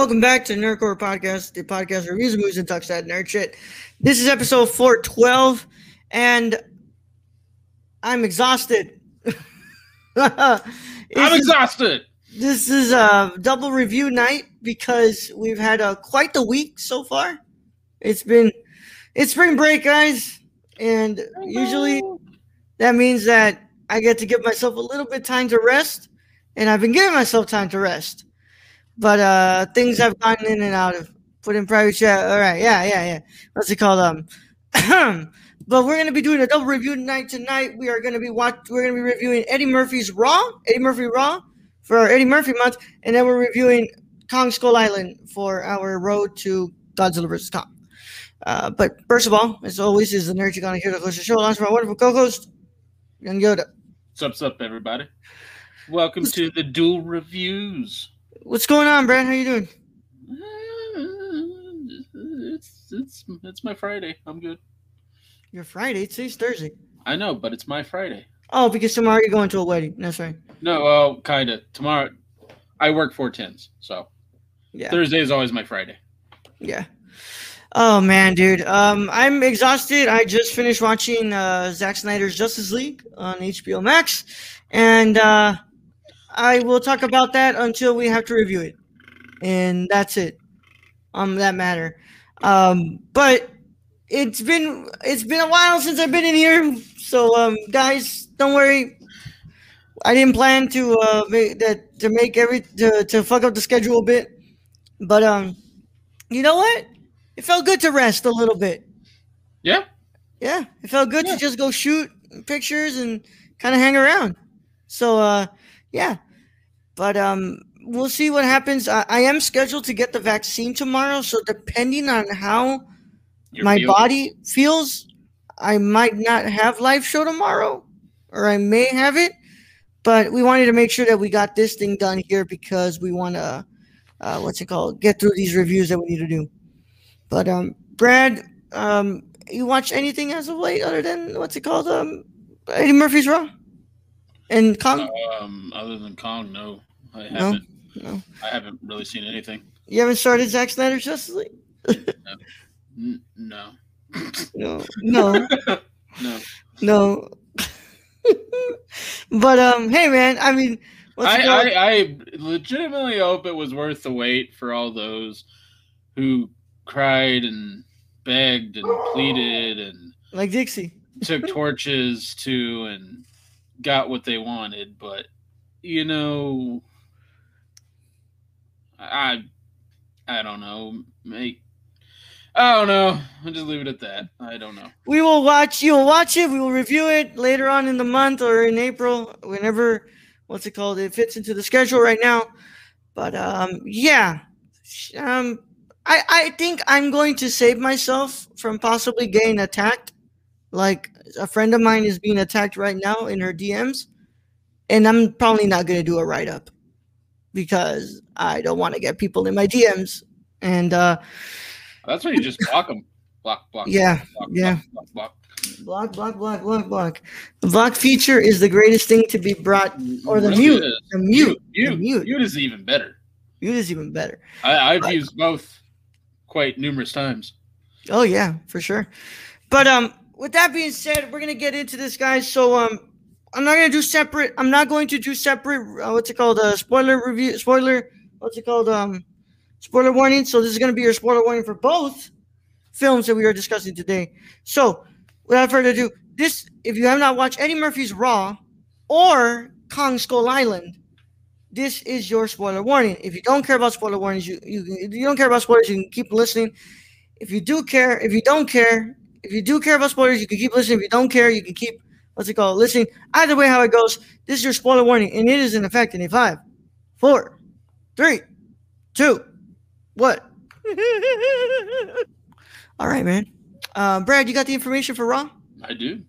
Welcome back to Nerd Corps Podcast, the podcast that reviews movies and talks that nerd shit. This is episode 412, and I'm exhausted. I'm This is- exhausted. This is a double review night because we've had a quite the week so far. It's been it's spring break, guys, and usually that means that I get to give myself a little bit time to rest, and I've been giving myself time to rest. But uh things have gotten in and out of put in private chat. All right, yeah, yeah, yeah. What's it called? Um but we're gonna be doing a double review tonight. Tonight we are gonna be watch we're gonna be reviewing Eddie Murphy's Raw, Eddie Murphy Raw for our Eddie Murphy month, and then we're reviewing Kong Skull Island for our road to Godzilla vs. Kong. Uh, but first of all, as always, is the nerd you're gonna hear the closer show. Launch my wonderful co-host, Young Yoda. What's up, everybody? Welcome to the dual reviews. What's going on, Brad? How you doing? It's it's it's my Friday. I'm good. Your Friday. Today's Thursday. I know, but it's my Friday. Oh, because tomorrow you're going to a wedding. That's right. No, well, kind of. Tomorrow, I work four tens, so Yeah. Thursday is always my Friday. Yeah. Oh man, dude. Um, I'm exhausted. I just finished watching uh, Zack Snyder's Justice League on HBO Max, and uh, I will talk about that until we have to review it, and that's it. On that matter. Um, but it's been it's been a while since I've been in here, so um, guys, don't worry. I didn't plan to uh make that to make every to, to fuck up the schedule a bit, but um, you know what? It felt good to rest a little bit. Yeah, Yeah, it felt good Yeah. to just go shoot pictures and kind of hang around. So uh yeah. But um we'll see what happens. I, I am scheduled to get the vaccine tomorrow, so depending on how Your my feel- body feels, I might not have live show tomorrow or I may have it. But we wanted to make sure that we got this thing done here because we want to uh, what's it called? Get through these reviews that we need to do. But um, Brad, um, you watch anything as of late other than what's it called? Um, Eddie Murphy's Raw and Kong. Um, other than Kong, no, I haven't. No. I haven't really seen anything. You haven't started Zack Snyder's Justice League? No, No, no, no. no. but um, hey man, I mean, what's? I, I, I legitimately hope it was worth the wait for all those who cried and begged and pleaded and like Dixie. took torches to and got what they wanted. But you know, I I don't know. Make I don't know. I'll just leave it at that. I don't know. We will watch. You will watch it. We will review it later on in the month or in April, whenever. What's it called? It fits into the schedule right now. But um, yeah, um, I I think I'm going to save myself from possibly getting attacked. Like a friend of mine is being attacked right now in her DMs, and I'm probably not going to do a write up because I don't want to get people in my DMs. And uh, That's why you just block them. Block, block. Yeah, block, yeah. Block, block, Block, block, block, block, block. The block feature is the greatest thing to be brought, or the Really mute. is. The mute. Mute, The mute. mute is even better. Mute is even better. I, I've Right. used both quite numerous times. Oh yeah, for sure. But um, with that being said, we're gonna get into this, guys. So um, I'm not gonna do separate. I'm not going to do separate. Uh, what's it called? Uh, spoiler review. Spoiler. What's it called? Um, spoiler warning. So this is gonna be your spoiler warning for both films that we are discussing today. So without further ado, this if you have not watched Eddie Murphy's Raw or Kong Skull Island, this is your spoiler warning. If you don't care about spoiler warnings, you you you don't care about spoilers, you can keep listening. If you do care, if you don't care, If you do care about spoilers, you can keep listening. If you don't care, you can keep what's it called listening. Either way, how it goes, this is your spoiler warning, and it is in effect in a five, four, three, two, what? All right, man. Uh, Brad, you got the information for Raw? I do.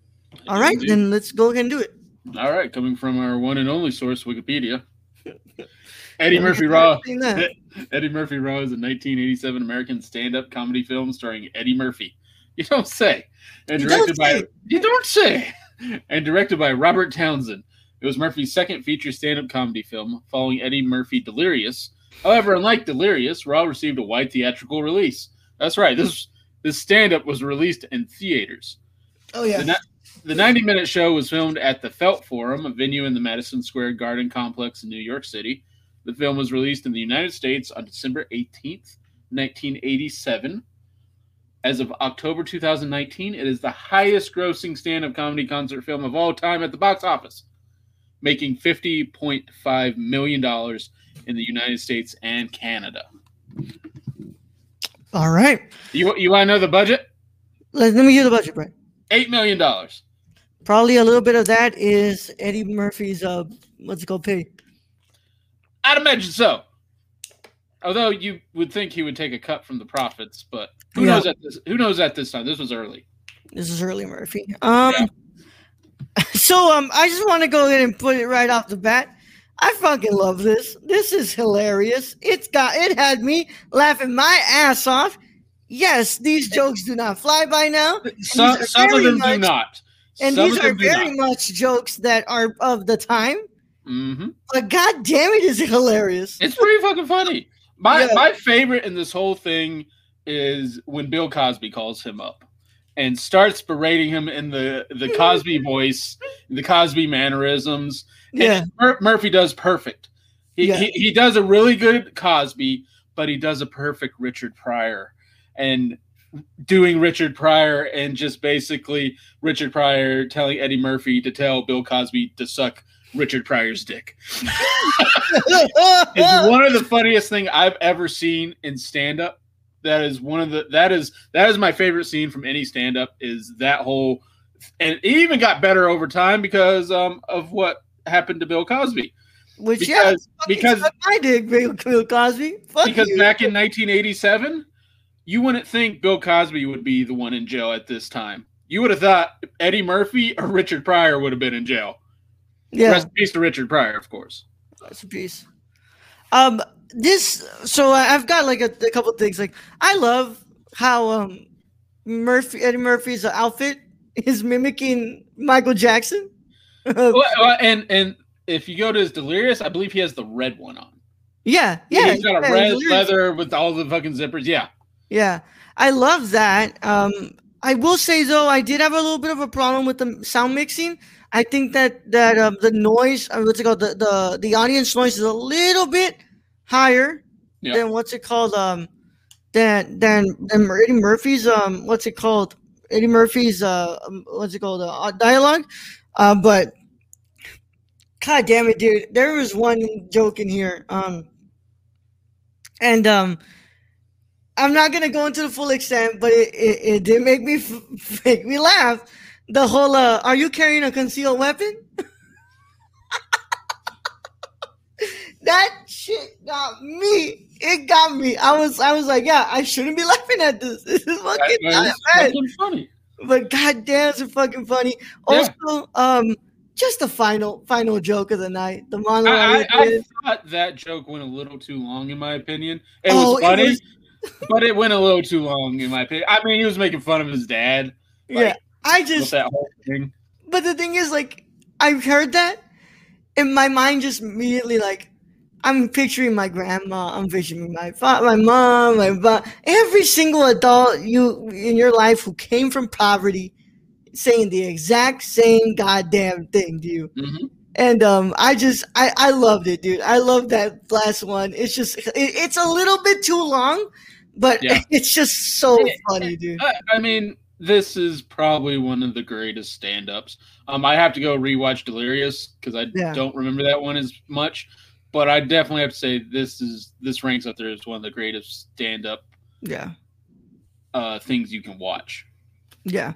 I All do right, indeed. then let's go ahead and do it. All right, coming from our one and only source, Wikipedia. Eddie Yeah, Murphy Raw. Eddie Murphy Raw is a 1987 American stand-up comedy film starring Eddie Murphy. You don't say. And You directed by say. you don't say. And directed by Robert Townsend. It was Murphy's second feature stand-up comedy film, following Eddie Murphy Delirious. However, unlike Delirious, Raw received a wide theatrical release. That's right. This this stand-up was released in theaters. Oh yeah. The, the 90 minute show was filmed at the Felt Forum, a venue in the Madison Square Garden complex in New York City. The film was released in the United States on December 18th, 1987. As of October 2019, it is the highest grossing stand up comedy concert film of all time at the box office, making $50.5 million in the United States and Canada. All right. You, you want to know the budget? Let, let me hear the budget, Brad. $8 million. Probably a little bit of that is Eddie Murphy's uh what's it called pay. I'd imagine so. Although you would think he would take a cut from the profits, but who Yeah. knows at this? Who knows at this time? This was early. This is early Murphy. Um so um I just want to go ahead and put it right off the bat. I fucking love this. This is hilarious. It's got it had me laughing my ass off. Yes, these jokes do not fly by now. Some, some of them much- do not. And Some these are very not. much jokes that are of the time. Mm-hmm. But god damn it is it hilarious. It's pretty fucking funny. My Yeah. my favorite in this whole thing is when Bill Cosby calls him up and starts berating him in the the Cosby voice, the Cosby mannerisms. Yeah. Mur- Murphy does perfect. He, Yeah. he he does a really good Cosby, but he does a perfect Richard Pryor, and doing Richard Pryor and just basically Richard Pryor telling Eddie Murphy to tell Bill Cosby to suck Richard Pryor's dick. It's one of the funniest thing I've ever seen in stand up. That is one of the that is that is my favorite scene from any stand up is that whole and it even got better over time because um of what happened to Bill Cosby. Which Because fucking because my dick, Bill, Bill Cosby. Fuck because you. back in 1987, you wouldn't think Bill Cosby would be the one in jail at this time. You would have thought Eddie Murphy or Richard Pryor would have been in jail. Yeah, Rest in peace to Richard Pryor, of course. Rest in peace. Um, this so I've got like a, a couple things. Like I love how um Murphy Eddie Murphy's outfit is mimicking Michael Jackson. Well, and and if you go to his Delirious, I believe he has the red one on. yeah, yeah, he's got a yeah, red hilarious. leather with all the fucking zippers. Yeah, Yeah, I love that. Um, I will say though, I did have a little bit of a problem with the sound mixing. I think that that um, the noise, uh, what's it called, the, the the audience noise is a little bit higher than what's it called, um, than than than Eddie Murphy's um, what's it called, Eddie Murphy's uh, um, what's it called, uh, dialogue. Uh, but god damn it, dude, there was one joke in here, um, and um. I'm not gonna go into the full extent, but it, it, it did make me f- make me laugh. The whole uh, "Are you carrying a concealed weapon?" that shit got me. It got me. I was I was like, yeah, I shouldn't be laughing at this. This is fucking That- fucking funny. But goddamn, it's fucking funny. Yeah. Also, um, just the final final joke of the night. The monologue. I, I, I thought that joke went a little too long, in my opinion. It Oh, was it funny, was- but it went a little too long, in my opinion. I mean, he was making fun of his dad yeah, I just that whole thing. But the thing is, like, I've heard that, and my mind just immediately like, I'm picturing my grandma, I'm picturing my fa- my mom, my ba- every single adult you in your life who came from poverty, saying the exact same goddamn thing to you. hmm And um, I just I I loved it, dude. I love that last one. It's just it, it's a little bit too long, but Yeah. it's just so Yeah. funny, dude. I, I mean, this is probably one of the greatest stand-ups. Um, I have to go rewatch Delirious because I Yeah. don't remember that one as much, but I definitely have to say this is this ranks up there as one of the greatest stand-up Yeah. uh, things you can watch. Yeah.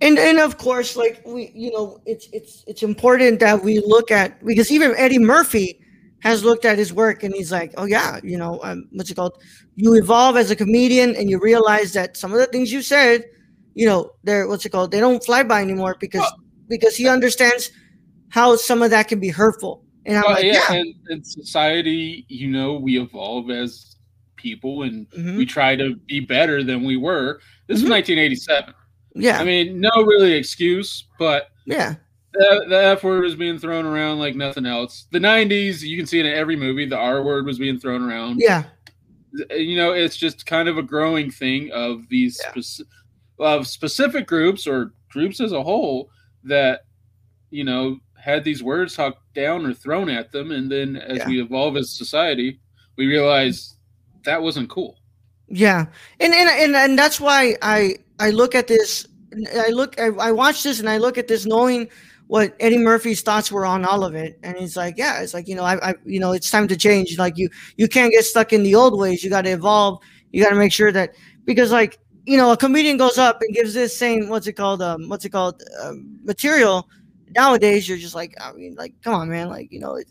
And and of course, like we you know, it's it's it's important that we look at because even Eddie Murphy has looked at his work and he's like, oh yeah, you know, um, what's it called? You evolve as a comedian and you realize that some of the things you said, you know, they're what's it called? They don't fly by anymore because well, because he understands how some of that can be hurtful. And I'm well, like, yeah, yeah. And in society, you know, we evolve as people and mm-hmm. we try to be better than we were. This mm-hmm. 1987. Yeah. I mean, no really excuse, but yeah. The, the F word was being thrown around like nothing else. The 90s, you can see it in every movie. The R word was being thrown around. Yeah. You know, it's just kind of a growing thing of these yeah. speci- of specific groups or groups as a whole that, you know, had these words talked down or thrown at them. And then as yeah. we evolve as society, we realize that wasn't cool. Yeah. And, and, and, and that's why I, I look at this, I look, I, I watch this and I look at this knowing what Eddie Murphy's thoughts were on all of it. And he's like, yeah, it's like, you know, I, I, you know, it's time to change. Like you, you can't get stuck in the old ways. You got to evolve. You got to make sure that, because like, you know, a comedian goes up and gives this same, what's it called? Um, what's it called? Um, material. Nowadays, you're just like, I mean, like, come on, man. Like, you know, it,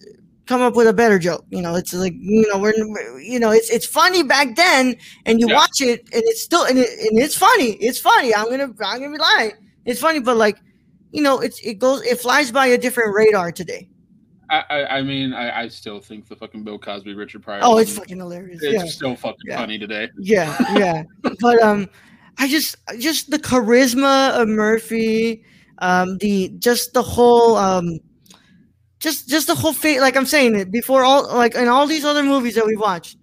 come up with a better joke. You know, it's like you know we're you know it's it's funny back then, and you yeah. watch it and it's still and, it, and it's funny. It's funny. I'm gonna I'm gonna be lying. It's funny, but like you know, it's it goes it flies by a different radar today. I, I, I mean, I, I still think the fucking Bill Cosby, Richard Pryor. Oh, it's fucking hilarious. It's yeah. still fucking yeah. funny today. Yeah, yeah. but um, I just just the charisma of Murphy, um, the just the whole um just just the whole face like i'm saying it before all like in all these other movies that we've watched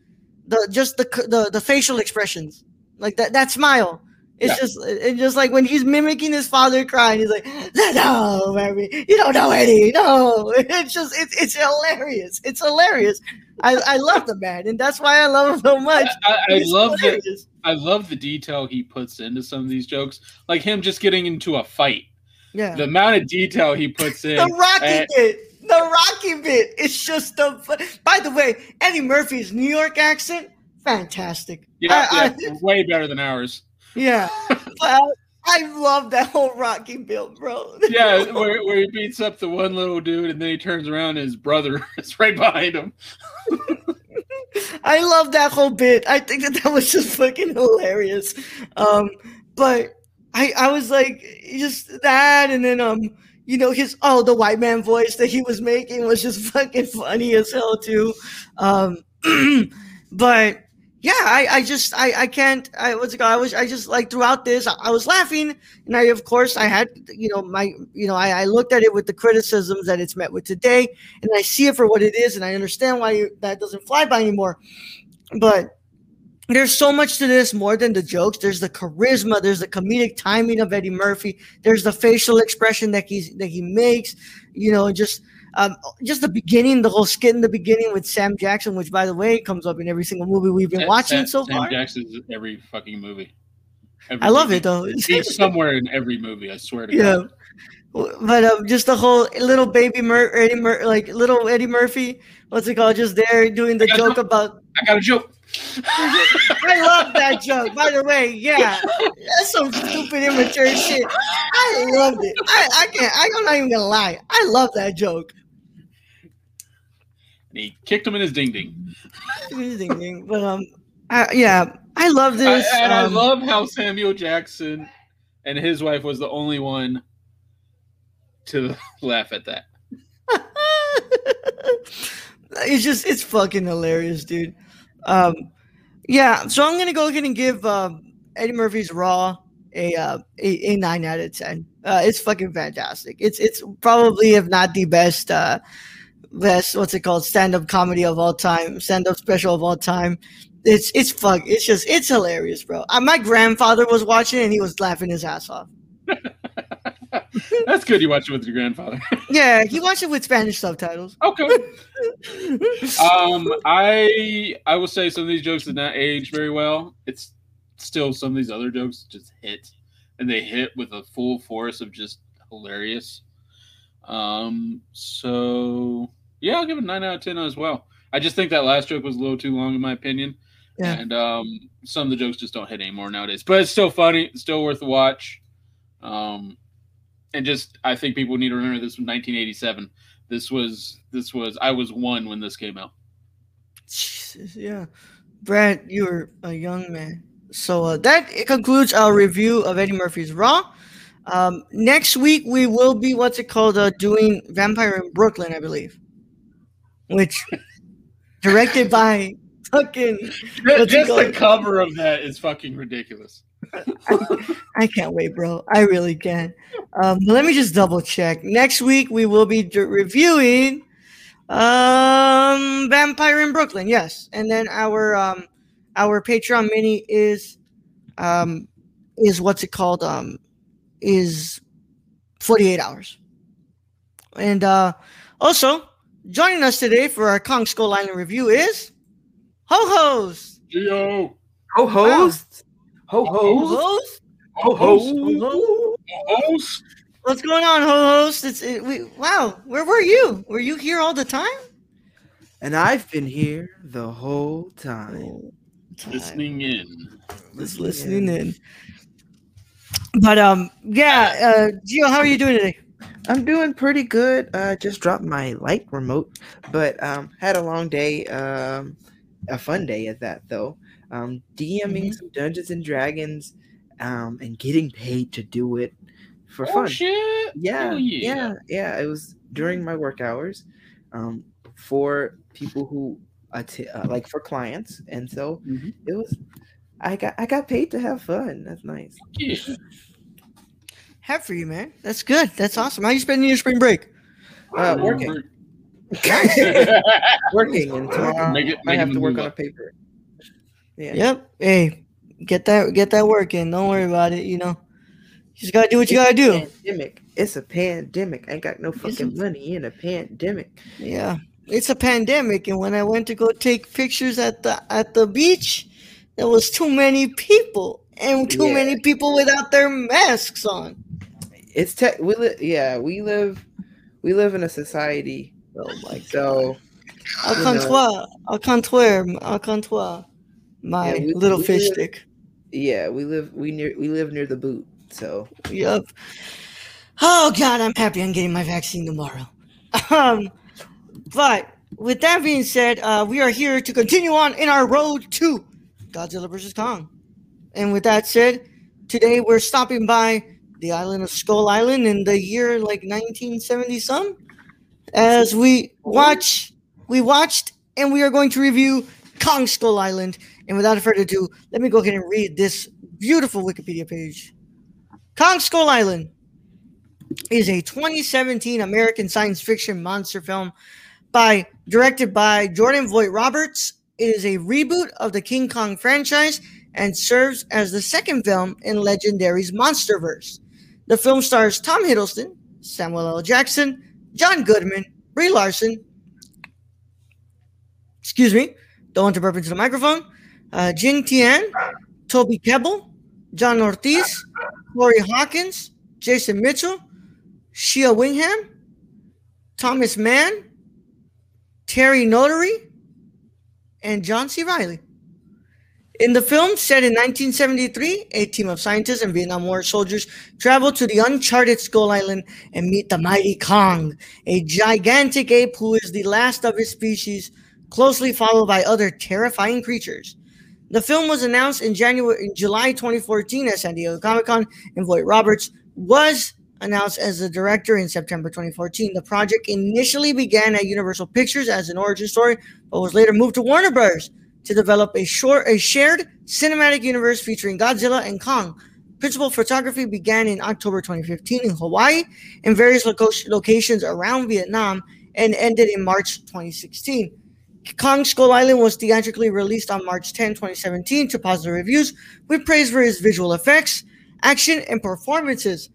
the just the the, the facial expressions like that that smile it's yeah. just it's just like when he's mimicking his father crying he's like no baby you don't know eddie no it's just it's, it's hilarious it's hilarious I, I love the man and that's why i love him so much i, I, love the, i love the detail he puts into some of these jokes like him just getting into a fight yeah the amount of detail he puts in the rocky and, bit the Rocky bit. It's just the. By the way, Eddie Murphy's New York accent, fantastic. Yeah, I, yeah I, way better than ours. Yeah, I, I love that whole Rocky bit, bro. yeah, where, where he beats up the one little dude and then he turns around and his brother is right behind him. I love that whole bit. I think that that was just fucking hilarious. Um, but I I was like just that, and then um you know, his oh, the white man voice that he was making was just fucking funny as hell too. Um, but yeah, I, I just I, I can't I what's it called? I was I just like throughout this I, I, was laughing and I of course I had you know my you know I, I looked at it with the criticisms that it's met with today and I see it for what it is and I understand why you, that doesn't fly by anymore. But there's so much to this more than the jokes. There's the charisma, there's the comedic timing of Eddie Murphy, there's the facial expression that he's that he makes, you know, just um, just the beginning, the whole skit in the beginning with Sam Jackson, which by the way comes up in every single movie we've been watching so Sam far. Sam Jackson's every fucking movie. Every I love movie. it though. He's somewhere in every movie. I swear to yeah. God. But um, just the whole little baby Mur- Eddie Mur- like little Eddie Murphy, what's it called? Just there doing the joke about. I got a joke. I love that joke. By the way, yeah, that's some stupid immature shit. I loved it. I, I can't. I'm not even gonna lie. I love that joke. He kicked him in his ding ding. ding ding. But um, I, yeah, I love this. I, and um, I love how Samuel Jackson and his wife was the only one to laugh at that. it's just it's fucking hilarious, dude. Um, yeah, so I'm gonna go ahead and give um, Eddie Murphy's Raw a, uh, a, a nine out of ten. Uh, it's fucking fantastic. It's it's probably if not the best uh, best what's it called stand up comedy of all time, stand up special of all time. It's it's fuck. It's just it's hilarious, bro. Uh, my grandfather was watching and he was laughing his ass off. That's good. You watch it with your grandfather. yeah, he watched it with Spanish subtitles. Okay. um, I I will say some of these jokes did not age very well. It's still some of these other jokes just hit, and they hit with a full force of just hilarious. Um, so yeah, I'll give it nine out of ten as well. I just think that last joke was a little too long, in my opinion. Yeah. And um, some of the jokes just don't hit anymore nowadays. But it's still funny. It's still worth a watch. Um, and just I think people need to remember this was 1987. This was this was I was one when this came out. Jesus, yeah. Brad, you're a young man. So uh, that concludes our review of Eddie Murphy's Raw. Um, next week we will be what's it called? Uh, doing Vampire in Brooklyn, I believe, which directed by fucking. Just the cover of that is fucking ridiculous. I can't wait, bro. I really can. Um, let me just double check. Next week we will be d- reviewing um Vampire in Brooklyn. Yes, and then our um our Patreon mini is um is what's it called um is 48 hours. And uh also joining us today for our Kong Skull Island review is Ho Ho's. Yo, Ho host. Ho Ho. Ho's. Ho Ho-Ho. host. host. What's going on, ho-host? It's it, we, wow. Where were you? Were you here all the time? And I've been here the whole time. listening in. Just listening in. But um, yeah, uh, Gio, how are you doing today? I'm doing pretty good. Uh, just dropped my light remote, but um, had a long day. Um, a fun day at that though. Um, DMing Mhm. some Dungeons and Dragons, um, and getting paid to do it for Oh fun. shit! Yeah, Hell yeah, yeah. yeah, It was during my work hours, um, for people who atti- uh, like for clients, and so Mhm. it was. I got I got paid to have fun. That's nice. Yeah. Have for you, man. That's good. That's awesome. How you spending your spring break? Uh, working, working, and tomorrow Make it- I have to work on a paper. Yeah. Yep. Hey, get that get that work in. Don't worry about it. You know, you just gotta do what you gotta do. Pandemic. It's a pandemic. I ain't got no It's fucking money in a pandemic. Yeah, it's a pandemic, and when I went to go take pictures at the at the beach, there was too many people and too Yeah. many people without their masks on. It's tech. we li- yeah we live we live in a society. Oh my So Au comptoir, au comptoir, au comptoir. My Yeah, we- little we fish live- stick. yeah we live we near we live near the boot. So Yep. Oh God, I'm happy I'm getting my vaccine tomorrow. Um, but with that being said, uh, we are here to continue on in our road to Godzilla vs Kong. And with that said, today we're stopping by the island of Skull Island in the year like 1970 some, as we watch, we watched, and we are going to review Kong Skull Island. And without further ado, let me go ahead and read this beautiful Wikipedia page. Kong Skull Island is a 2017 American science fiction monster film by directed by Jordan Voight Roberts. It is a reboot of the King Kong franchise and serves as the second film in Legendary's MonsterVerse. The film stars Tom Hiddleston, Samuel L. Jackson, John Goodman, Brie Larson. Excuse me, don't want to burp into the microphone. Uh, Jing Tian, Toby Kebbell, John Ortiz, Corey Hawkins, Jason Mitchell, Shea Whigham, Thomas Mann, Terry Notary, and John C. Reilly. In the film, set in 1973, a team of scientists and Vietnam War soldiers travel to the uncharted Skull Island and meet the mighty Kong, a gigantic ape who is the last of his species, closely followed by other terrifying creatures. The film was announced in January, in July 2014 at San Diego Comic Con, and Voight Roberts was announced as the director in September 2014. The project initially began at Universal Pictures as an origin story, but was later moved to Warner Bros. To develop a short, a shared cinematic universe featuring Godzilla and Kong. Principal photography began in October 2015 in Hawaii and various loco- locations around Vietnam and ended in March 2016. Kong Skull Island was theatrically released on March 10, 2017 to positive reviews with praise for its visual effects, action, and performances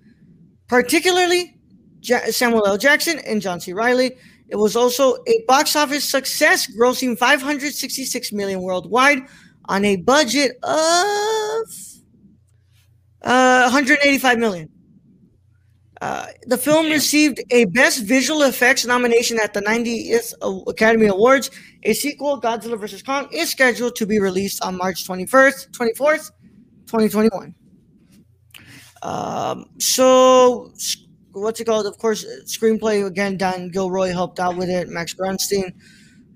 particularly Ja- Samuel L. Jackson and John C. Reilly. It was also a box office success, grossing 566 million worldwide on a budget of uh, 185 million. Uh, the film received a Best Visual Effects nomination at the 90th Academy Awards. A sequel, Godzilla vs. Kong, is scheduled to be released on March 21st, 24th, 2021. Um, so what's it called? Of course, screenplay again. Dan Gilroy helped out with it. Max Bernstein,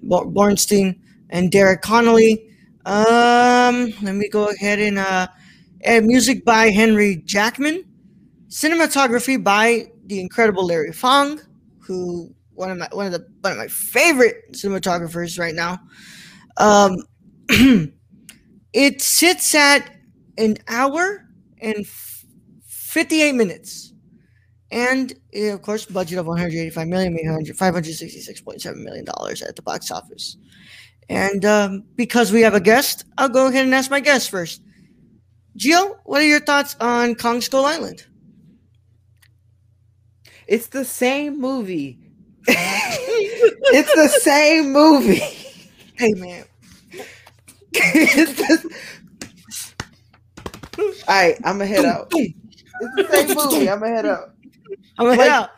Bornstein, and Derek Connolly. Um, let me go ahead and uh, and music by Henry Jackman. Cinematography by the incredible Larry Fong, who one of my one of the one of my favorite cinematographers right now. Um, it sits at an hour and f- 58 minutes. And eh, of course, budget of 185 million, made 566.7 million dollars at the box office. And um, because we have a guest, I'll go ahead and ask my guest first. Gio, what are your thoughts on Kong Skull Island? It's the same movie. it's the same movie. Hey man, the... All right, I'm gonna head out. It's the same movie. I'm gonna head out. I'm Like- out.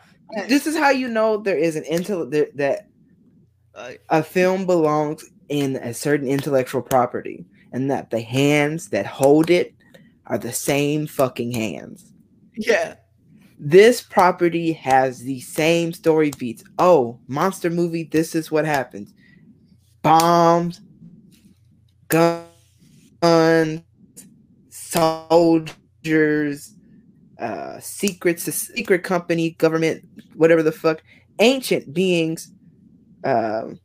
This is how you know there is an intel that, that Uh, a film belongs in a certain intellectual property, and that the hands that hold it are the same fucking hands. yeah, This property has the same story beats. Oh, monster movie, this is what happens. Bombs, guns, soldiers, uh secrets, a secret company, government, whatever the fuck, ancient beings, um,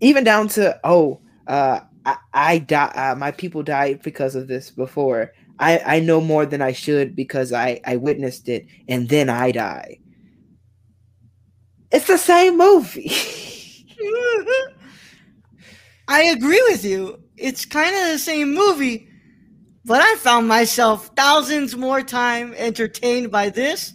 even down to oh, uh, I, I die. Uh, my people died because of this before. I I know more than I should because I I witnessed it, and then I die. It's the same movie. I agree with you. It's kind of the same movie, but I found myself thousands more time entertained by this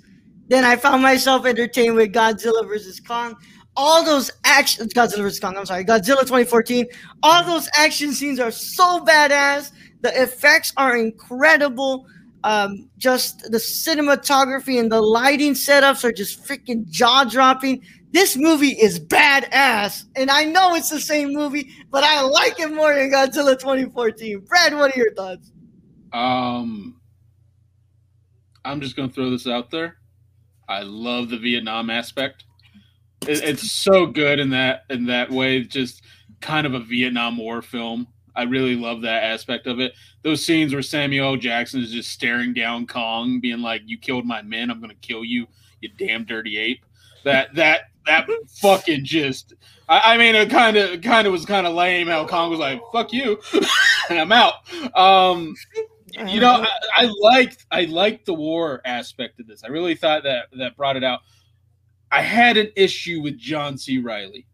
than I found myself entertained with Godzilla vs. Kong. All those action Godzilla vs. Kong, I'm sorry, Godzilla 2014. All those action scenes are so badass. The effects are incredible. Um, just the cinematography and the lighting setups are just freaking jaw dropping. This movie is badass, and I know it's the same movie, but I like it more than Godzilla 2014. Brad, what are your thoughts? Um, I'm just gonna throw this out there. I love the Vietnam aspect. It, it's so good in that in that way. Just kind of a Vietnam War film. I really love that aspect of it. Those scenes where Samuel Jackson is just staring down Kong, being like, "You killed my men. I'm gonna kill you, you damn dirty ape." That that that fucking just. I, I mean, it kind of kind of was kind of lame how Kong was like, "Fuck you," and I'm out. Um, you know, I, I liked I liked the war aspect of this. I really thought that that brought it out. I had an issue with John C. Reilly.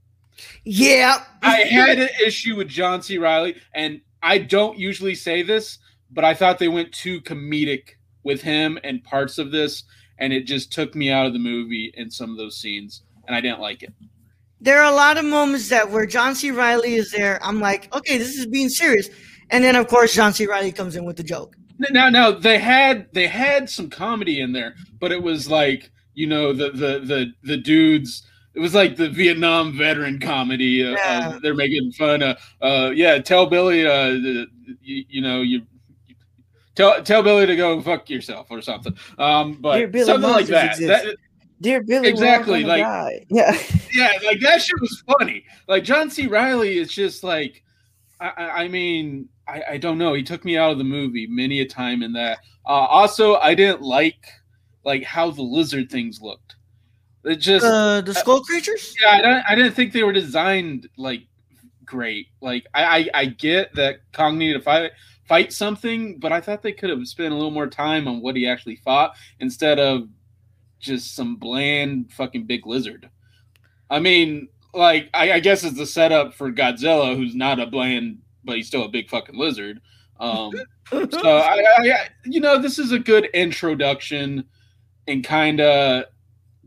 yeah, I had an issue with John C. Reilly, and I don't usually say this, but I thought they went too comedic with him and parts of this, and it just took me out of the movie in some of those scenes, and I didn't like it. there are a lot of moments that where John C. Reilly is there. I'm like, okay, this is being serious, and then of course John C. Reilly comes in with the joke. Now, now they had they had some comedy in there, but it was like you know the the the the dudes. It was like the Vietnam veteran comedy. Uh, Yeah. uh, they're making fun of. Uh, yeah, tell Billy. Uh, you, you know you. Tell, tell Billy to go fuck yourself or something. Um, but Dear Billy, something like that. that. Dear Billy, Exactly, we're all gonna like- die. yeah. Yeah, like that shit was funny. Like John C. Reilly is just like, I I mean, I, I don't know. He took me out of the movie many a time in that. Uh, also, I didn't like like how the lizard things looked. It just Uh, the skull creatures. yeah, I don't, I didn't think they were designed like great. Like I, I I get that Kong needed to fight fight something, but I thought they could have spent a little more time on what he actually fought instead of just some bland fucking big lizard. I mean, like I, I guess it's the setup for Godzilla, who's not a bland, but he's still a big fucking lizard. Um, so I, I, you know, this is a good introduction and kind of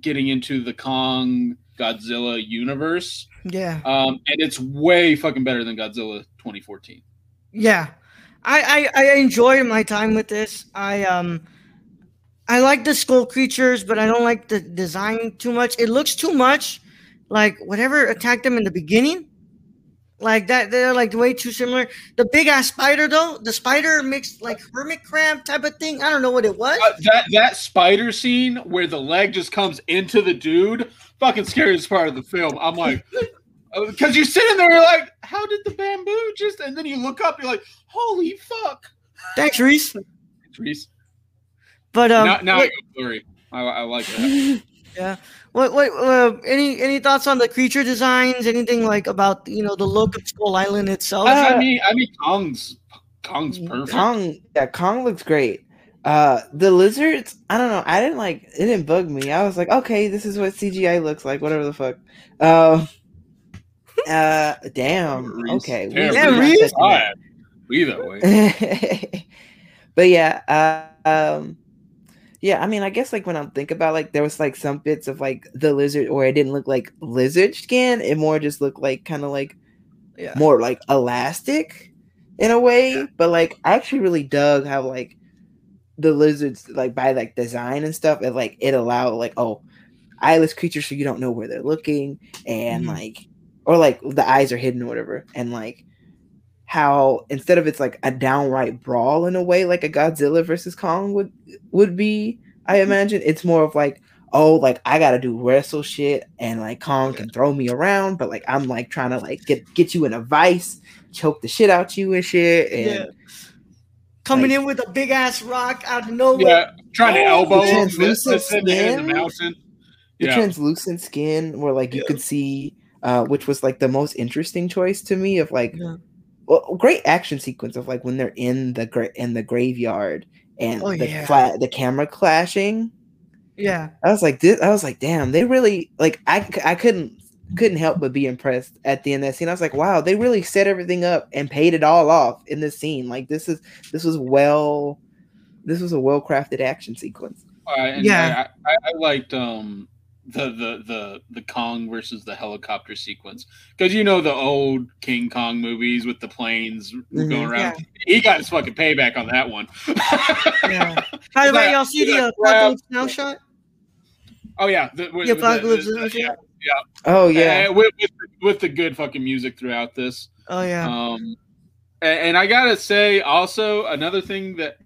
getting into the Kong Godzilla universe. yeah, Um, and it's way fucking better than Godzilla 2014. yeah. I, I I enjoy my time with this. I um. I like the skull creatures, but I don't like the design too much. It looks too much like whatever attacked them in the beginning. Like that, they're like way too similar. The big ass spider though, the spider mixed like hermit crab type of thing. I don't know what it was. Uh, that that spider scene where the leg just comes into the dude, fucking scariest part of the film. I'm like, because you're sitting there, you're like, how did the bamboo just? And then you look up, you're like, holy fuck. Thanks, Reese. Thanks, Reese. But um, now, now what, I go blurry. I, I like that. yeah. What what uh, any any thoughts on the creature designs? Anything like about you know the look of Skull Island itself? I mean, I mean, Kong's Kong's perfect. Kong, yeah, Kong looks great. Uh, the lizards, I don't know. I didn't like. It didn't bug me. I was like, okay, this is what CGI looks like. Whatever the fuck. Uh, uh, damn. Reese. Okay. Yeah, Yeah, Reese- Reese. Alright. Either way. but yeah, uh, um, yeah. I mean, I guess like when I think about like there was like some bits of like the lizard, or it didn't look like lizard skin. It more just looked like kind of like yeah. more like elastic in a way. But like I actually really dug how like the lizards like by like design and stuff, and like it allowed like oh eyeless creatures so you don't know where they're looking and Mhm. like or like the eyes are hidden or whatever and like how instead of it's like a downright brawl in a way like a Godzilla versus Kong would would be I imagine it's more of like oh like I gotta do wrestle shit and like Kong can throw me around but like I'm like trying to like get get you in a vice choke the shit out you and shit and Yeah. Coming like- in with a big ass rock out of nowhere. Yeah, trying to Oh, elbow the him, translucent this the, the skin? mountain. the Yeah. translucent skin where like you Yeah. could see uh which was like the most interesting choice to me of like Yeah. Well great action sequence of like when they're in the gra- in the graveyard and Oh, the yeah. flat the camera clashing Yeah. i was like this i was like damn they really like I I couldn't couldn't help but be impressed at the end of that scene i was like wow they really set everything up and paid it all off in this scene like this is this was well this was a well crafted action sequence Uh, and Yeah. I, I, I liked um the the the the Kong versus the helicopter sequence because you know the old King Kong movies with the planes Mhm. going around. He got his fucking payback on that one. Yeah. By the way, That- y'all see the uh, apocalypse now shot? Oh yeah, the, with, The with apocalypse the- the- shot? yeah, oh yeah yeah, with, with with the good fucking music throughout this. Oh yeah. Um, and, and I gotta say, also another thing that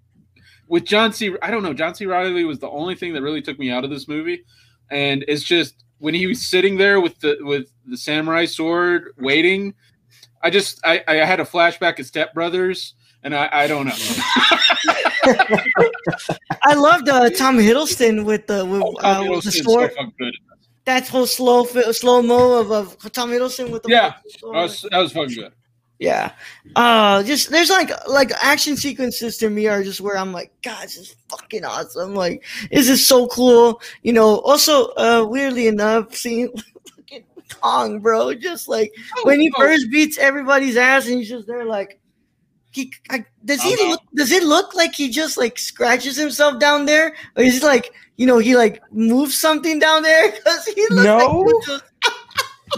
with John C. I don't know, John C. Reilly was the only thing that really took me out of this movie, and it's just when he was sitting there with the with the samurai sword waiting. I just I, I had a flashback of Step Brothers, and I, I don't know. I loved uh, Tom Hiddleston with the with, Oh, uh, with the so sword. good. that whole slow slow mo of, of Tom Hiddleston with the Yeah, sword. That was, that was fucking good. Yeah. Uh just there's like like action sequences to me are just where I'm like, God, this is fucking awesome. Like, this is so cool. You know, also uh weirdly enough, seeing fucking Kong, bro, just like when he Oh, first beats everybody's ass and he's just there like he I, does he Uh-huh. look does it look like he just like scratches himself down there? Or is it like you know he like moves something down there? Because he looks No. like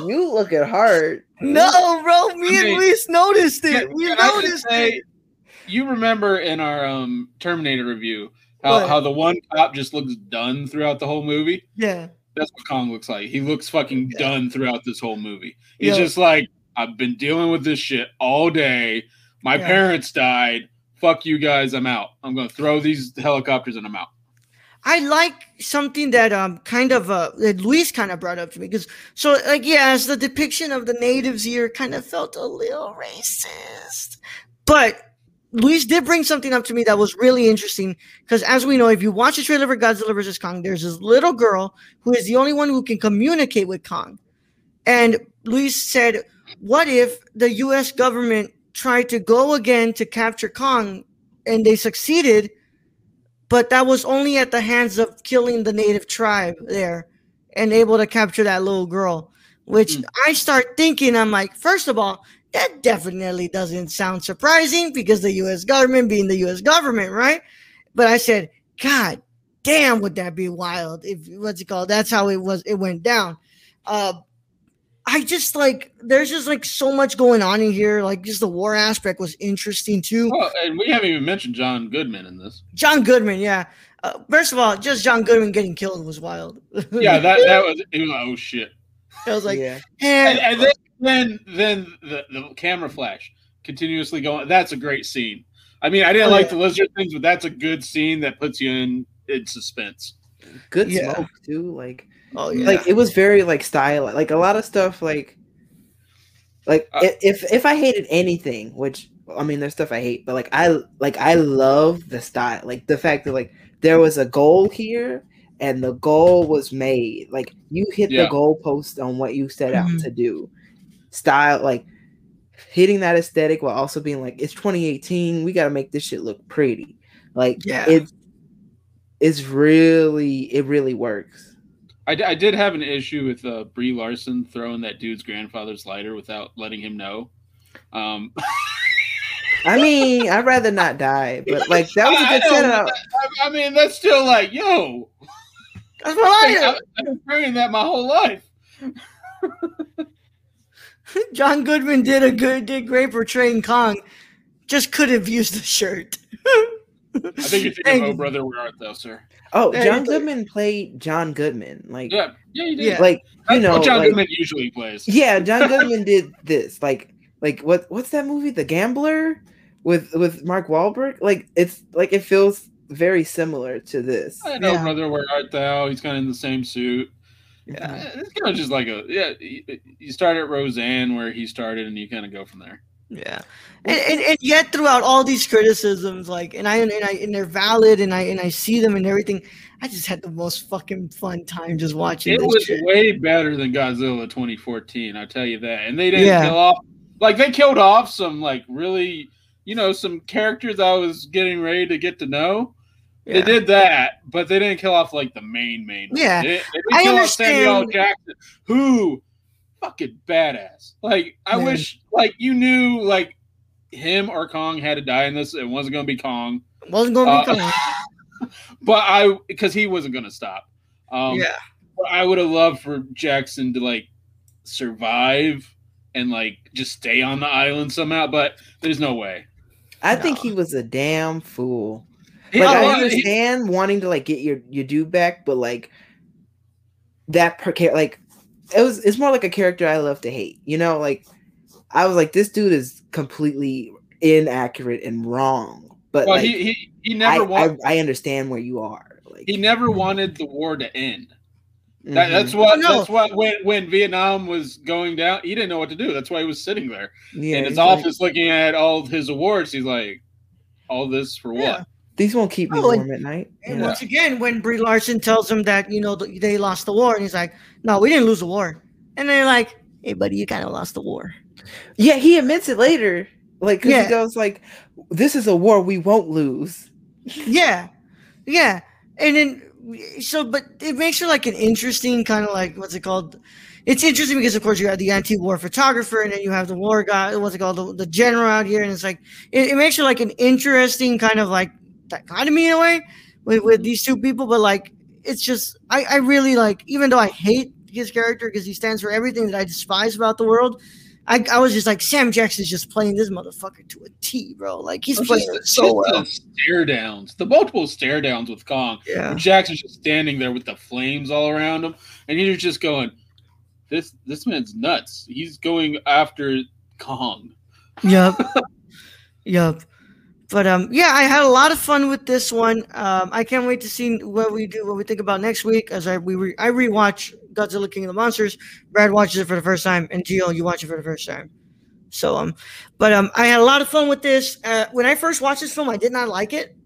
you look at hard no, bro. Me Okay. and Luis noticed it. We can I noticed say, it. You remember in our um, Terminator review how, What? how the one cop just looks done throughout the whole movie? Yeah. That's what Kong looks like. He looks fucking Yeah. done throughout this whole movie. He's Yeah. just like, I've been dealing with this shit all day. My Yeah. parents died. Fuck you guys. I'm out. I'm going to throw these helicopters and I'm out. I like something that um kind of uh that Luis kind of brought up to me because so like yes the depiction of the natives here kind of felt a little racist, but Luis did bring something up to me that was really interesting because as we know if you watch the trailer for Godzilla vs Kong there's this little girl who is the only one who can communicate with Kong, and Luis said what if the U.S. government tried to go again to capture Kong and they succeeded but that was only at the hands of killing the native tribe there and able to capture that little girl which Mm. i start thinking i'm like first of all that definitely doesn't sound surprising because the us government being the us government right? But i said god damn would that be wild if what's it called? That's how it was it went down. Uh I just like there's just like so much going on in here. Like just the war aspect was interesting too. Well, and we haven't even mentioned John Goodman in this. John Goodman, yeah. Uh, first of all, just John Goodman getting killed was wild. Yeah, that, that was, it was like, oh shit. I was like, yeah "Eh, And, and then then then the, the camera flash continuously going. That's a great scene. I mean, I didn't Oh, like yeah. the lizard things, but that's a good scene that puts you in in suspense. Good Yeah. smoke too. Like Oh yeah. like it was very like style like a lot of stuff like like Uh, if if i hated anything which i mean there's stuff i hate but like i like i love the style like the fact that like there was a goal here and the goal was made like you hit Yeah. the goal post on what you set out Mhm. to do style like hitting that aesthetic while also being like it's 2018 we got to make this shit look pretty like Yeah. it's it's really it really works I, d- I did have an issue with uh, Brie Larson throwing that dude's grandfather's lighter without letting him know. Um, I mean, I'd rather not die, but like that was a good know, setup. I, I mean, that's still like, yo, That's my I, lighter. I've been carrying that my whole life. John Goodman did a good, did great portraying Kong. Just could have used the shirt. I think you're thinking, Thank oh, you. brother, where art thou, sir? Oh, Yeah, John he's like- Goodman played John Goodman. Like, Yeah, yeah, you did. Yeah. like you That's know, what John like, Goodman usually plays. yeah, John Goodman did this. Like, like what? What's that movie, The Gambler, with with Mark Wahlberg? Like, it's like it feels very similar to this. I know, Yeah. brother, where art thou? He's kind of in the same suit. Yeah. Eh, It's kind of just like a yeah. You you start at Roseanne where he started, and you kind of go from there. Yeah, and, and, and yet throughout all these criticisms, like, and I and I and they're valid, and I and I see them and everything. I just had the most fucking fun time just watching It this was shit. way better than Godzilla 2014. I tell you that, and they didn't Yeah. kill off like they killed off some like really you know some characters I was getting ready to get to know. They did that, but they didn't kill off like the main main. ones. Yeah. they, they didn't I kill off Samuel understand- Jackson, who fucking badass. Like I Man. wish like you knew like him or Kong had to die in this. It wasn't going to be Kong, wasn't going to be Uh, Kong. but I because he wasn't going to stop. Um, yeah, I would have loved for Jackson to like survive and like just stay on the island somehow, but there's no way. I think he was a damn fool. He- Like, oh, I understand wanting to like get your your due back, but like that per like it was it's more like a character I love to hate. You know, like I was like, this dude is completely inaccurate and wrong. But well, like, he, he he never I, wanted I understand where you are. Like he never wanted the war to end. That, that's mm-hmm. what Oh, no. that's what when when Vietnam was going down, he didn't know what to do. That's why he was sitting there yeah, in his he's like, office looking at all of his awards. He's like, all this for Yeah. what? These won't keep me Oh, and- warm at night. and Yeah. once again, when Brie Larson tells him that you know they lost the war, and he's like, "No, we didn't lose the war," and they're like, "Hey, buddy, you kind of lost the war." Yeah, he admits it later. Like, 'cause Yeah. he goes like, "This is a war we won't lose." Yeah, yeah, and then so, but it makes it like an interesting kind of like what's it called? It's interesting because of course you have the anti-war photographer, and then you have the war guy. What's it called? The, the general out here, and it's like it, it makes it like an interesting kind of like dichotomy in a way with with these two people. But like, it's just I I really like even though I hate his character because he stands for everything that I despise about the world. I, I was just like Sam Jackson's just playing this motherfucker to a T, bro. Like he's oh, playing just- so just well. the stare downs, the multiple stare downs with Kong. Yeah. Jackson's just standing there with the flames all around him, and you're just going, "This this man's nuts. He's going after Kong." Yep. yep. But um, yeah, I had a lot of fun with this one. Um, I can't wait to see what we do, what we think about next week. As I we re- I rewatch Godzilla King of the Monsters. Brad watches it for the first time, and Gio, you watch it for the first time. So um, but um, I had a lot of fun with this. Uh, when I first watched this film, I did not like it.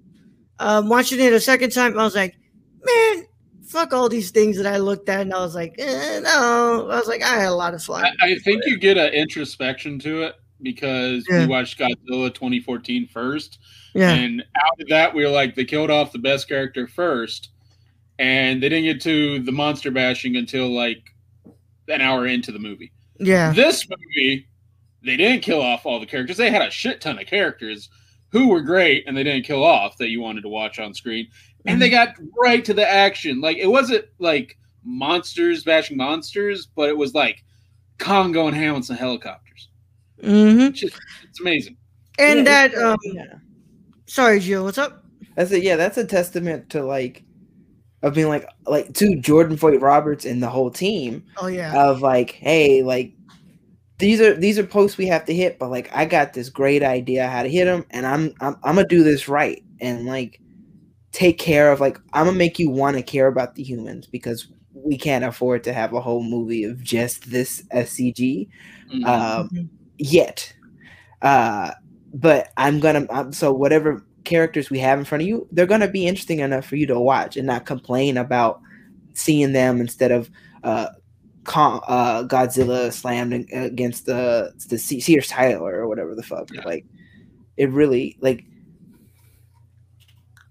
Um, watching it a second time, I was like, man, fuck all these things that I looked at, and I was like, eh, no. I was like, I had a lot of fun. I, I think you get an introspection to it because Yeah. we watched Godzilla 2014 first, yeah. and out of that we were like, they killed off the best character first, and they didn't get to the monster bashing until like an hour into the movie. Yeah. This movie, they didn't kill off all the characters. They had a shit ton of characters who were great, and they didn't kill off that you wanted to watch on screen. And they mm-hmm. got right to the action. Like it wasn't like monsters bashing monsters, but it was like Kong going ham on some helicopters. Mm-hmm. It's just it's amazing. And Yeah, that um, yeah. sorry, Gio, what's up? That's it. Yeah, that's a testament to like of being like like to Jordan Vogt-Roberts and the whole team Oh yeah. of like, hey, like these are these are posts we have to hit, but like I got this great idea how to hit them, and I'm I'm I'm gonna do this right and like take care of like I'm gonna make you want to care about the humans because we can't afford to have a whole movie of just this SCG Mhm. um, yet. Uh, but I'm gonna um, so whatever characters we have in front of you, they're gonna be interesting enough for you to watch and not complain about seeing them instead of uh, Con- uh Godzilla slammed against the the Sears Tyler or whatever the fuck. Yeah. Like it really like.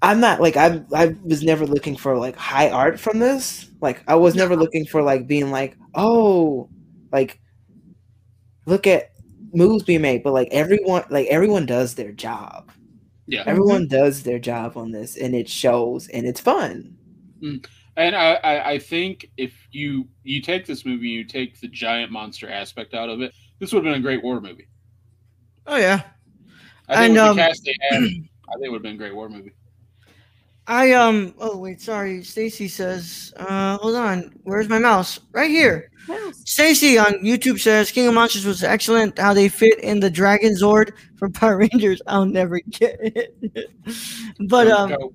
I'm not like I I was never looking for like high art from this. Like I was never looking for like being like oh like look at moves being made, but like everyone like everyone does their job. yeah. Everyone does their job on this, and it shows, and it's fun. And I, I, I think if you you take this movie, you take the giant monster aspect out of it, this would have been a great war movie. Oh yeah. I think And, with um, the cast they had, I think it would have been a great war movie. I um oh wait, sorry. Stacy says, uh hold on, where's my mouse? Right here. Stacy on YouTube says King of Monsters was excellent. How they fit in the Dragon Zord from Power Rangers, I'll never get it. but um Go-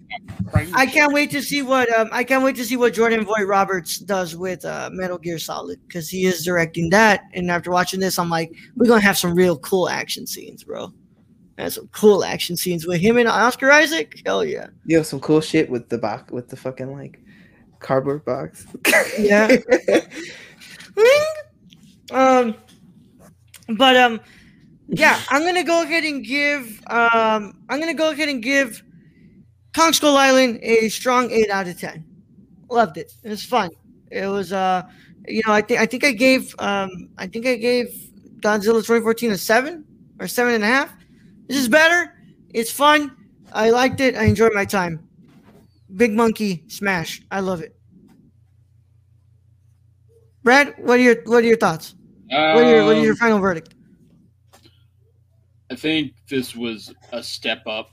go- I can't wait to see what um I can't wait to see what Jordan Vogt-Roberts does with uh Metal Gear Solid because he is directing that. And after watching this, I'm like, we're gonna have some real cool action scenes, bro. And some cool action scenes with him and Oscar Isaac. Hell yeah. You have some cool shit with the box with the fucking like cardboard box. Yeah. Um, but um, yeah, I'm gonna go ahead and give um, I'm gonna go ahead and give Kong Skull Island a strong eight out of ten. Loved it. It was fun. It was uh, you know, I think I think I gave um, I think I gave Godzilla 2014 a seven or seven and a half. This is better. It's fun. I liked it. I enjoyed my time. Big Monkey Smash. I love it. Brad, what are your what are your thoughts? What are your what are your Um, final verdict? I think this was a step up,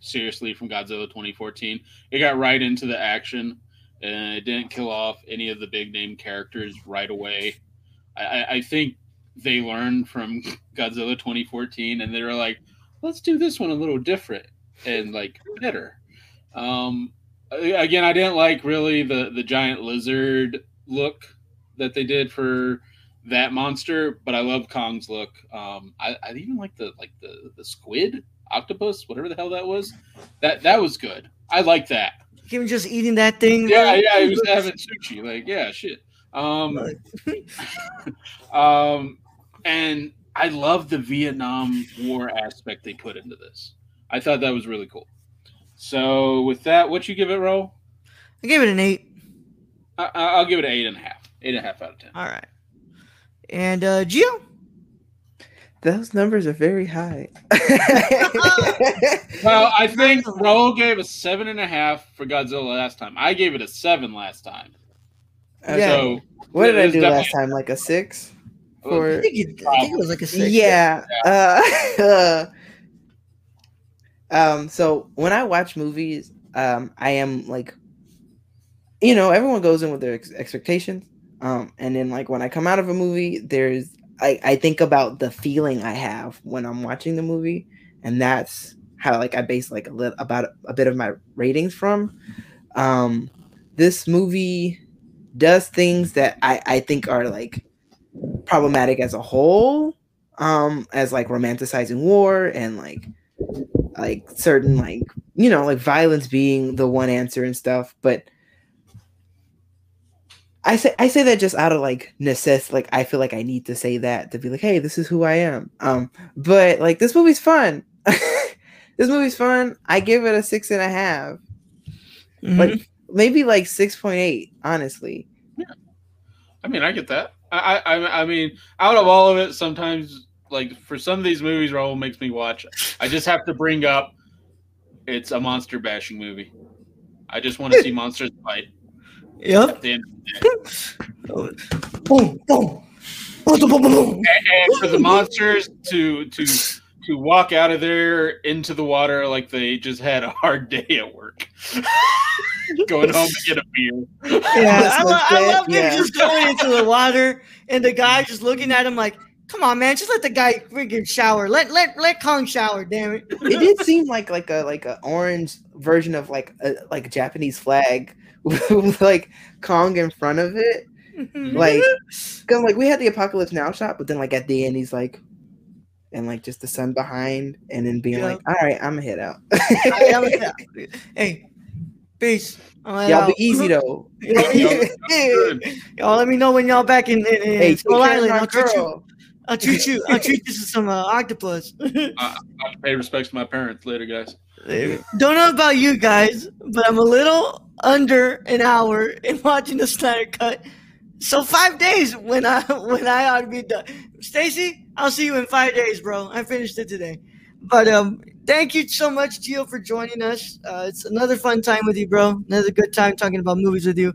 seriously, from Godzilla 2014. It got right into the action, and it didn't kill off any of the big name characters right away. I, I, I think they learned from Godzilla 2014, and they were like, "Let's do this one a little different and like better." Um, again, I didn't like really the the giant lizard look that they did for that monster, but I love Kong's look. Um, I, I even like the like the the squid, octopus, whatever the hell that was. That that was good. I like that. Him just eating that thing. Yeah, yeah, he was having sushi. Like, yeah, shit. Um, um, and I love the Vietnam War aspect they put into this. I thought that was really cool. So with that, what you give it, Ro? I gave it an eight. I, I- I'll give it an eight and a half. Eight and a half out of ten. All right. And uh Gio? Those numbers are very high. Well, I think Ro gave a seven and a half for Godzilla last time. I gave it a seven last time. Okay. So what did I do last time? Like a six? I think it, I think it was like a six. yeah. Uh, um. So when I watch movies, um, I am like, you know, everyone goes in with their ex- expectations. Um, and then like when I come out of a movie, there's I I think about the feeling I have when I'm watching the movie, and that's how like I base like a little about a bit of my ratings from. Um, this movie does things that I I think are like problematic as a whole um as like romanticizing war and like like certain like you know like violence being the one answer and stuff but I say I say that just out of like necessity like I feel like I need to say that to be like hey this is who I am um but like this movie's fun this movie's fun I give it a six and a half Mhm. like maybe like 6.8 honestly yeah. I mean, I get that. I, I, I mean, out of all of it, sometimes like for some of these movies, Raul makes me watch. I just have to bring up it's a monster bashing movie. I just want to see monsters fight. Yep. At the end of the day. Boom, boom. Boom, boom, boom, boom. And, and for the monsters to to to walk out of there into the water like they just had a hard day at work, going home to get a beer. Yeah, I, lo- I love him yeah. just going into the water and the guy just looking at him like, Come on, man. Just let the guy freaking shower. Let let let Kong shower. Damn it. It did seem like like a like a orange version of like a like a Japanese flag with like Kong in front of it. Mm-hmm. Like, cause like we had the Apocalypse Now shot, but then like at the end he's like, and like just the sun behind, and then being Yeah. like, all right, I'm gonna head out. I- I'm- hey, peace. I'm Y'all out. be easy though. Y'all let me know when y'all back in, in, in Hey, take Skull care Island. my I'll treat you. girl. I'll treat you. I'll treat you to some uh, octopus. I pay respects to my parents later, guys. Don't know about you guys, but I'm a little under an hour in watching the Snyder Cut. So five days when I when I ought to be done. Stacy, I'll see you in five days, bro. I finished it today. But um, thank you so much, Gio, for joining us. Uh, it's another fun time with you, bro. Another good time talking about movies with you.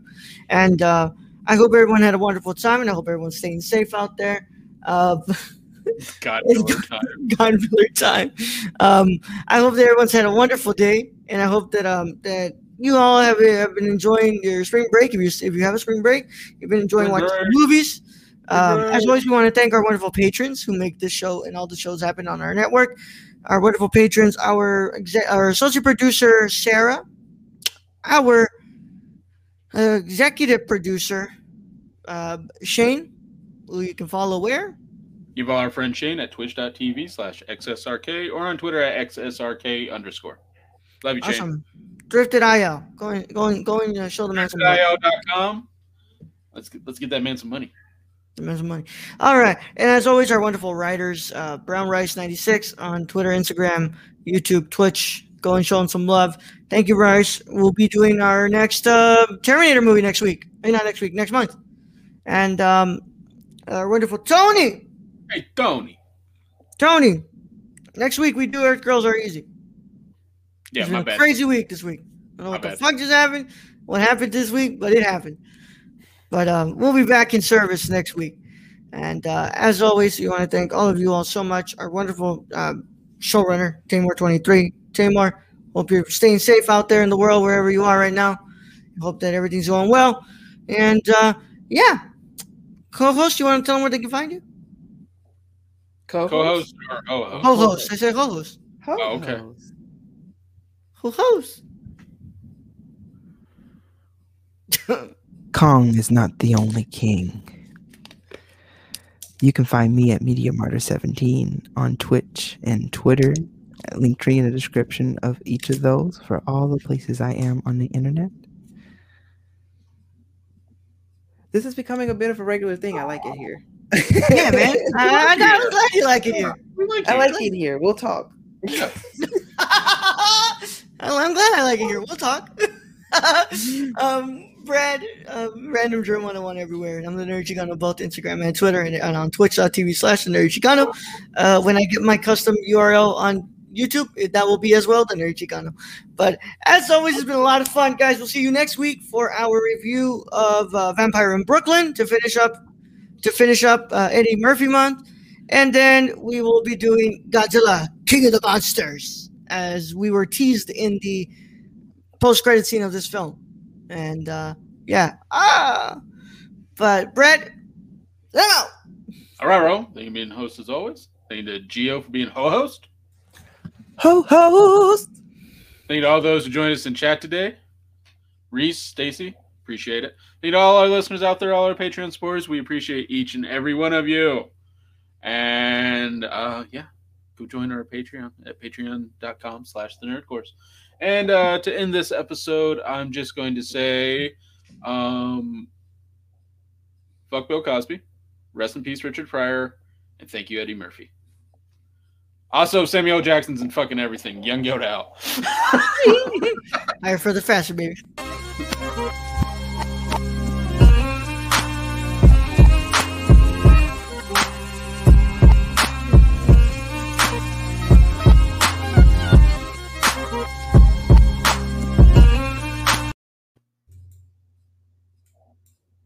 And uh, I hope everyone had a wonderful time, and I hope everyone's staying safe out there. Uh, God, It's no, I'm tired. gone for time. Um, I hope that everyone's had a wonderful day, and I hope that um that you all have, have been enjoying your spring break. If you if you have a spring break, you've been enjoying Spring watching break. movies. Um, as always, we want to thank our wonderful patrons who make this show and all the shows happen on our network. Our wonderful patrons, our exe- our associate producer Sarah, our uh, executive producer uh, Shane, who you can follow where You follow our friend Shane at twitch.tv slash XSRK or on Twitter at XSRK underscore. Love you, Shane. Drifted IL. Going, going, going to show the man some. IO.com. Let's get, let's get that man some money. The man some money. All right. And as always, our wonderful writers, uh, Brown Rice 96 on Twitter, Instagram, YouTube, Twitch. Go and show him some love. Thank you, Rice. We'll be doing our next uh, Terminator movie next week. Eh, not next week, next month. And um, our wonderful Tony. Hey, Tony. Tony. Next week we do Earth Girls Are Easy. Yeah, it's my been a bad. crazy week this week. I don't know My what the fuck just happened, what happened this week, but it happened. But um, we'll be back in service next week. And uh, as always, we want to thank all of you all so much. Our wonderful um, showrunner, Tamar23. Tamar, hope you're staying safe out there in the world, wherever you are right now. Hope that everything's going well. And uh, yeah, co-host, you want to tell them where they can find you? Co-host or oh, Co-host. I said co-host. Oh, okay. Co-host. Kong is not the only king. You can find me at Media Martyr 17 on Twitch and Twitter. Linktree in the description of each of those for all the places I am on the internet. This is becoming a bit of a regular thing. I like it here. yeah, man. I, I, I'm glad you like it here. We like I you. like it here. We'll talk. Yeah. I'm glad I like it here. We'll talk. um, Brad, uh, Random Germ 101 everywhere. And I'm the Nerd Chicano, both Instagram and Twitter, and, and on twitch.tv slash the Nerd Chicano. Uh, when I get my custom URL on YouTube, that will be as well, the Nerd Chicano. But as always, it's been a lot of fun, guys. We'll see you next week for our review of uh, Vampire in Brooklyn to finish up to finish up uh, Eddie Murphy month. And then we will be doing Godzilla, King of the Monsters, as we were teased in the post credit scene of this film. And uh, yeah. Ah! But Brett, let out. All right, Ro. Thank you for being host as always. Thank you to Gio for being ho-host. Ho host. Thank you to all those who joined us in chat today. Reese, Stacy, appreciate it. Thank you to all our listeners out there, all our Patreon supporters. We appreciate each and every one of you. And uh, yeah, go join our Patreon at patreon.com slash the nerd corps. And uh, to end this episode, I'm just going to say um, fuck Bill Cosby. Rest in peace, Richard Pryor. And thank you, Eddie Murphy. Also, Samuel Jackson's in fucking everything. Young Yoda out. Higher, the faster, baby.